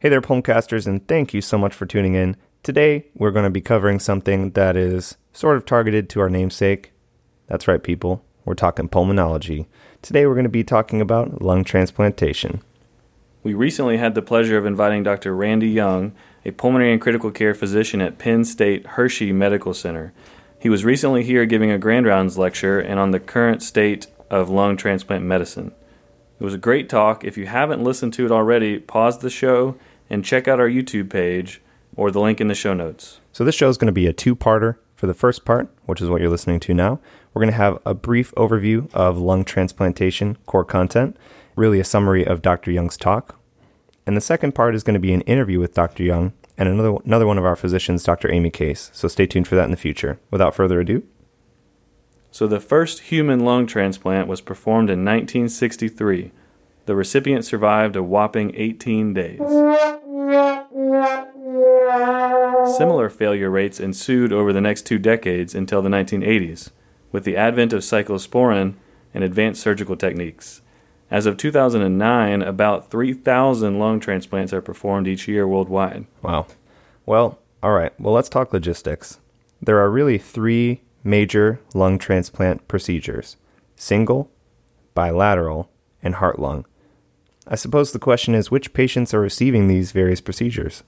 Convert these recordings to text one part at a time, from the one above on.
Hey there, Pulmcasters, and thank you so much for tuning in. Today, we're going to be covering something that is sort of targeted to our namesake. That's right, people. We're talking pulmonology. Today, we're going to be talking about lung transplantation. We recently had the pleasure of inviting Dr. Randy Young, a pulmonary and critical care physician at Penn State Hershey Medical Center. He was recently here giving a grand rounds lecture and on the current state of lung transplant medicine. It was a great talk. If you haven't listened to it already, pause the show and check out our YouTube page or the link in the show notes. So, this show is going to be a two parter. For the first part, which is what you're listening to now, we're going to have a brief overview of lung transplantation core content, really a summary of Dr. Young's talk. And the second part is going to be an interview with Dr. Young and another, another one of our physicians, Dr. Amy Case. So, stay tuned for that in the future. Without further ado, So, the first human lung transplant was performed in 1963. The recipient survived a whopping 18 days. Similar failure rates ensued over the next two decades until the 1980s, with the advent of cyclosporin and advanced surgical techniques. As of 2009, about 3,000 lung transplants are performed each year worldwide. Wow. Well, all right. Well, let's talk logistics. There are really three major lung transplant procedures single, bilateral, and heart lung. I suppose the question is which patients are receiving these various procedures?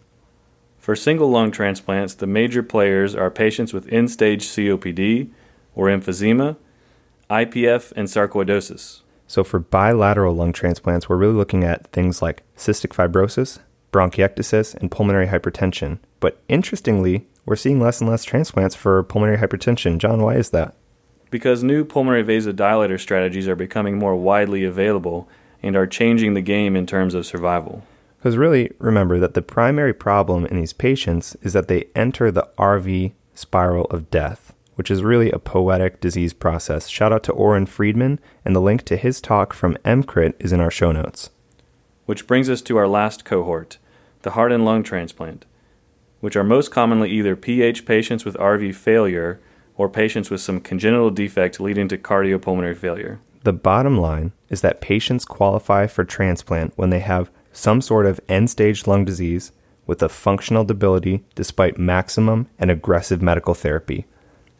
For single lung transplants, the major players are patients with end stage COPD or emphysema, IPF, and sarcoidosis. So, for bilateral lung transplants, we're really looking at things like cystic fibrosis, bronchiectasis, and pulmonary hypertension. But interestingly, we're seeing less and less transplants for pulmonary hypertension. John, why is that? Because new pulmonary vasodilator strategies are becoming more widely available and are changing the game in terms of survival. Because really, remember that the primary problem in these patients is that they enter the RV spiral of death, which is really a poetic disease process. Shout out to Oren Friedman, and the link to his talk from EMCrit is in our show notes. Which brings us to our last cohort, the heart and lung transplant, which are most commonly either PH patients with RV failure or patients with some congenital defect leading to cardiopulmonary failure. The bottom line is that patients qualify for transplant when they have some sort of end stage lung disease with a functional debility despite maximum and aggressive medical therapy.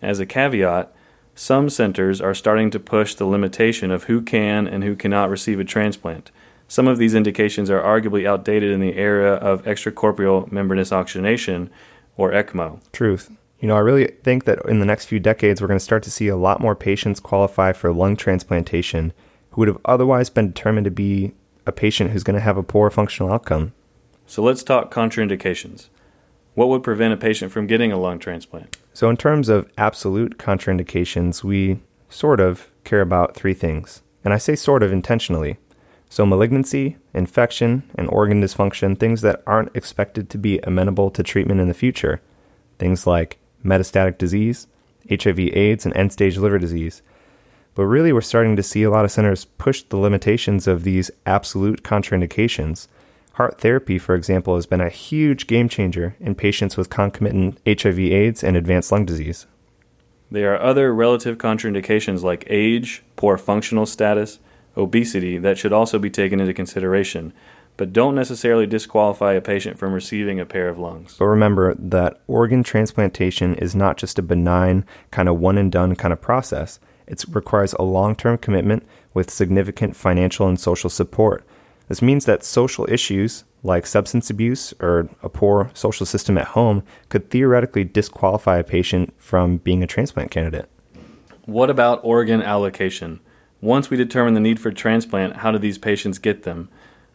As a caveat, some centers are starting to push the limitation of who can and who cannot receive a transplant. Some of these indications are arguably outdated in the era of extracorporeal membranous oxygenation, or ECMO. Truth. You know, I really think that in the next few decades, we're going to start to see a lot more patients qualify for lung transplantation who would have otherwise been determined to be a patient who's going to have a poor functional outcome. So let's talk contraindications. What would prevent a patient from getting a lung transplant? So, in terms of absolute contraindications, we sort of care about three things. And I say sort of intentionally. So, malignancy, infection, and organ dysfunction, things that aren't expected to be amenable to treatment in the future. Things like metastatic disease, HIV AIDS, and end stage liver disease. But really, we're starting to see a lot of centers push the limitations of these absolute contraindications. HAART therapy, for example, has been a huge game changer in patients with concomitant HIV AIDS and advanced lung disease. There are other relative contraindications like age, poor functional status, obesity that should also be taken into consideration, but don't necessarily disqualify a patient from receiving a pair of lungs. But remember that organ transplantation is not just a benign, kind of one and done kind of process. It requires a long term commitment with significant financial and social support. This means that social issues like substance abuse or a poor social system at home could theoretically disqualify a patient from being a transplant candidate. What about organ allocation? Once we determine the need for transplant, how do these patients get them?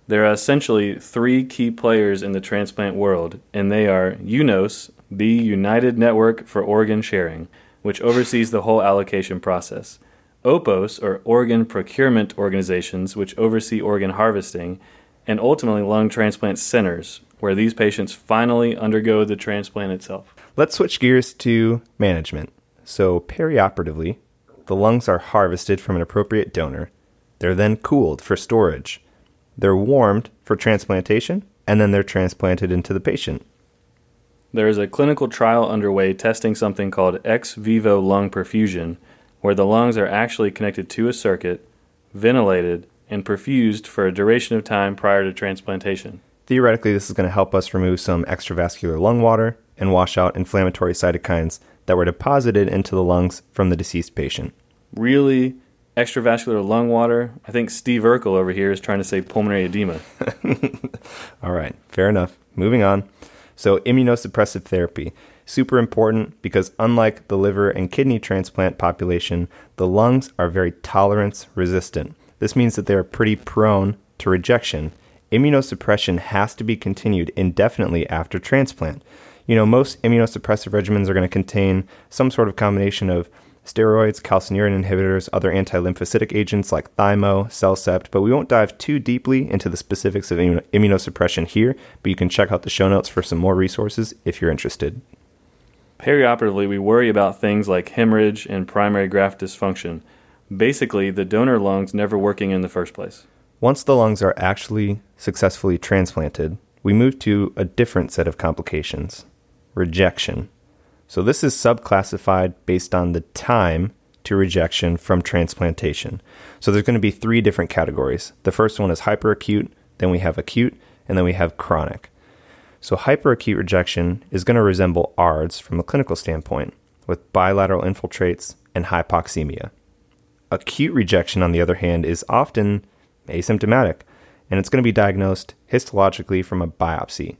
There are essentially three key players in the transplant world, and they are UNOS, the United Network for Organ Sharing, which oversees the whole allocation process. OPOS, or Organ Procurement Organizations, which oversee organ harvesting, and ultimately lung transplant centers, where these patients finally undergo the transplant itself. Let's switch gears to management. So, perioperatively, the lungs are harvested from an appropriate donor. They're then cooled for storage. They're warmed for transplantation, and then they're transplanted into the patient. There is a clinical trial underway testing something called ex vivo lung perfusion, where the lungs are actually connected to a circuit, ventilated, and perfused for a duration of time prior to transplantation. Theoretically, this is going to help us remove some extravascular lung water and wash out inflammatory cytokines that were deposited into the lungs from the deceased patient. Really extravascular lung water? I think Steve Urkel over here is trying to say pulmonary edema. All right, fair enough. Moving on. So, immunosuppressive therapy. Super important because, unlike the liver and kidney transplant population, the lungs are very tolerance resistant. This means that they are pretty prone to rejection. Immunosuppression has to be continued indefinitely after transplant. You know, most immunosuppressive regimens are going to contain some sort of combination of steroids, calcineurin inhibitors, other anti lymphocytic agents like Thymo, Cellcept, but we won't dive too deeply into the specifics of immunosuppression here, but you can check out the show notes for some more resources if you're interested. Perioperatively, we worry about things like hemorrhage and primary graft dysfunction. Basically, the donor lungs never working in the first place. Once the lungs are actually successfully transplanted, we move to a different set of complications rejection. So this is subclassified based on the time to rejection from transplantation. So there's going to be three different categories. The first one is hyperacute, then we have acute, and then we have chronic. So hyperacute rejection is going to resemble ARDS from a clinical standpoint, with bilateral infiltrates and hypoxemia. Acute rejection, on the other hand, is often asymptomatic, and it's going to be diagnosed histologically from a biopsy.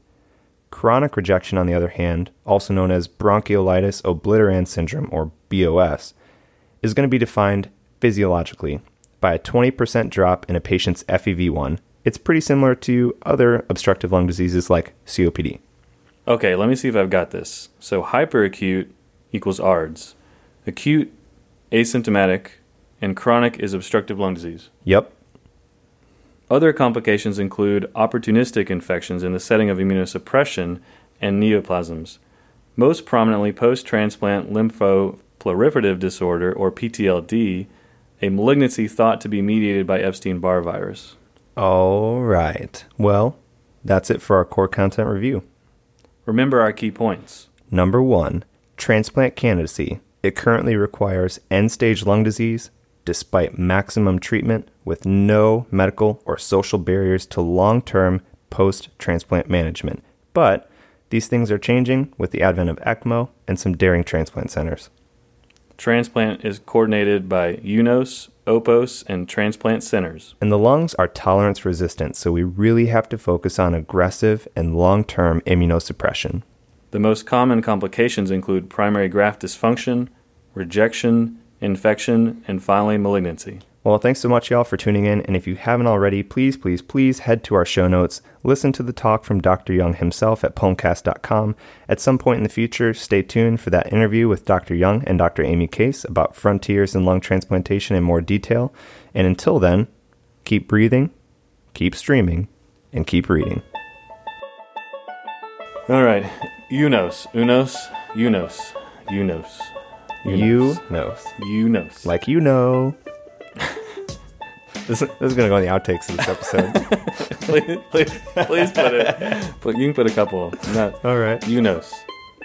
Chronic rejection, on the other hand, also known as bronchiolitis obliterans syndrome or BOS, is going to be defined physiologically by a 20% drop in a patient's FEV1. It's pretty similar to other obstructive lung diseases like COPD. Okay, let me see if I've got this. So hyperacute equals ARDS, acute asymptomatic, and chronic is obstructive lung disease. Yep. Other complications include opportunistic infections in the setting of immunosuppression and neoplasms. Most prominently, post transplant lymphoproliferative disorder, or PTLD, a malignancy thought to be mediated by Epstein Barr virus. All right. Well, that's it for our core content review. Remember our key points. Number one, transplant candidacy. It currently requires end stage lung disease, despite maximum treatment with no medical or social barriers to long term post transplant management. But these things are changing with the advent of ECMO and some daring transplant centers. Transplant is coordinated by UNOS, OPOS, and transplant centers. And the lungs are tolerance resistant, so we really have to focus on aggressive and long term immunosuppression. The most common complications include primary graft dysfunction, rejection, infection, and finally malignancy. Well, thanks so much, y'all, for tuning in. And if you haven't already, please, please, please head to our show notes. Listen to the talk from Dr. Young himself at pulmcast.com. At some point in the future, stay tuned for that interview with Dr. Young and Dr. Amy Case about frontiers in lung transplantation in more detail. And until then, keep breathing, keep streaming, and keep reading. All right. UNOS, UNOS, UNOS, UNOS. You know. UNOS. Like you know. this, this is going to go in the outtakes of this episode. please, please, please put it. But you can put a couple. Not All right. UNOS.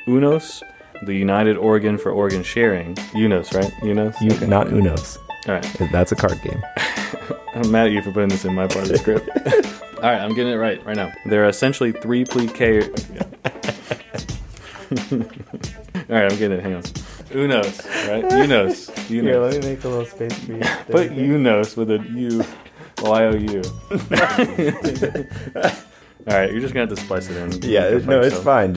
UNOS, the United Organ for Organ Sharing. UNOS, right? UNOS? You, Not Unos. All right. That's a card game. I'm mad at you for putting this in my part of the script. All right, I'm getting it right right now. There are essentially three plique. All right, I'm getting it. Hang on. Unos, right? Unos. Unos. Here, let me make a little space for you. Put Unos with a U. Y O U. All right, you're just gonna have to splice it in. Yeah, no, it's fine.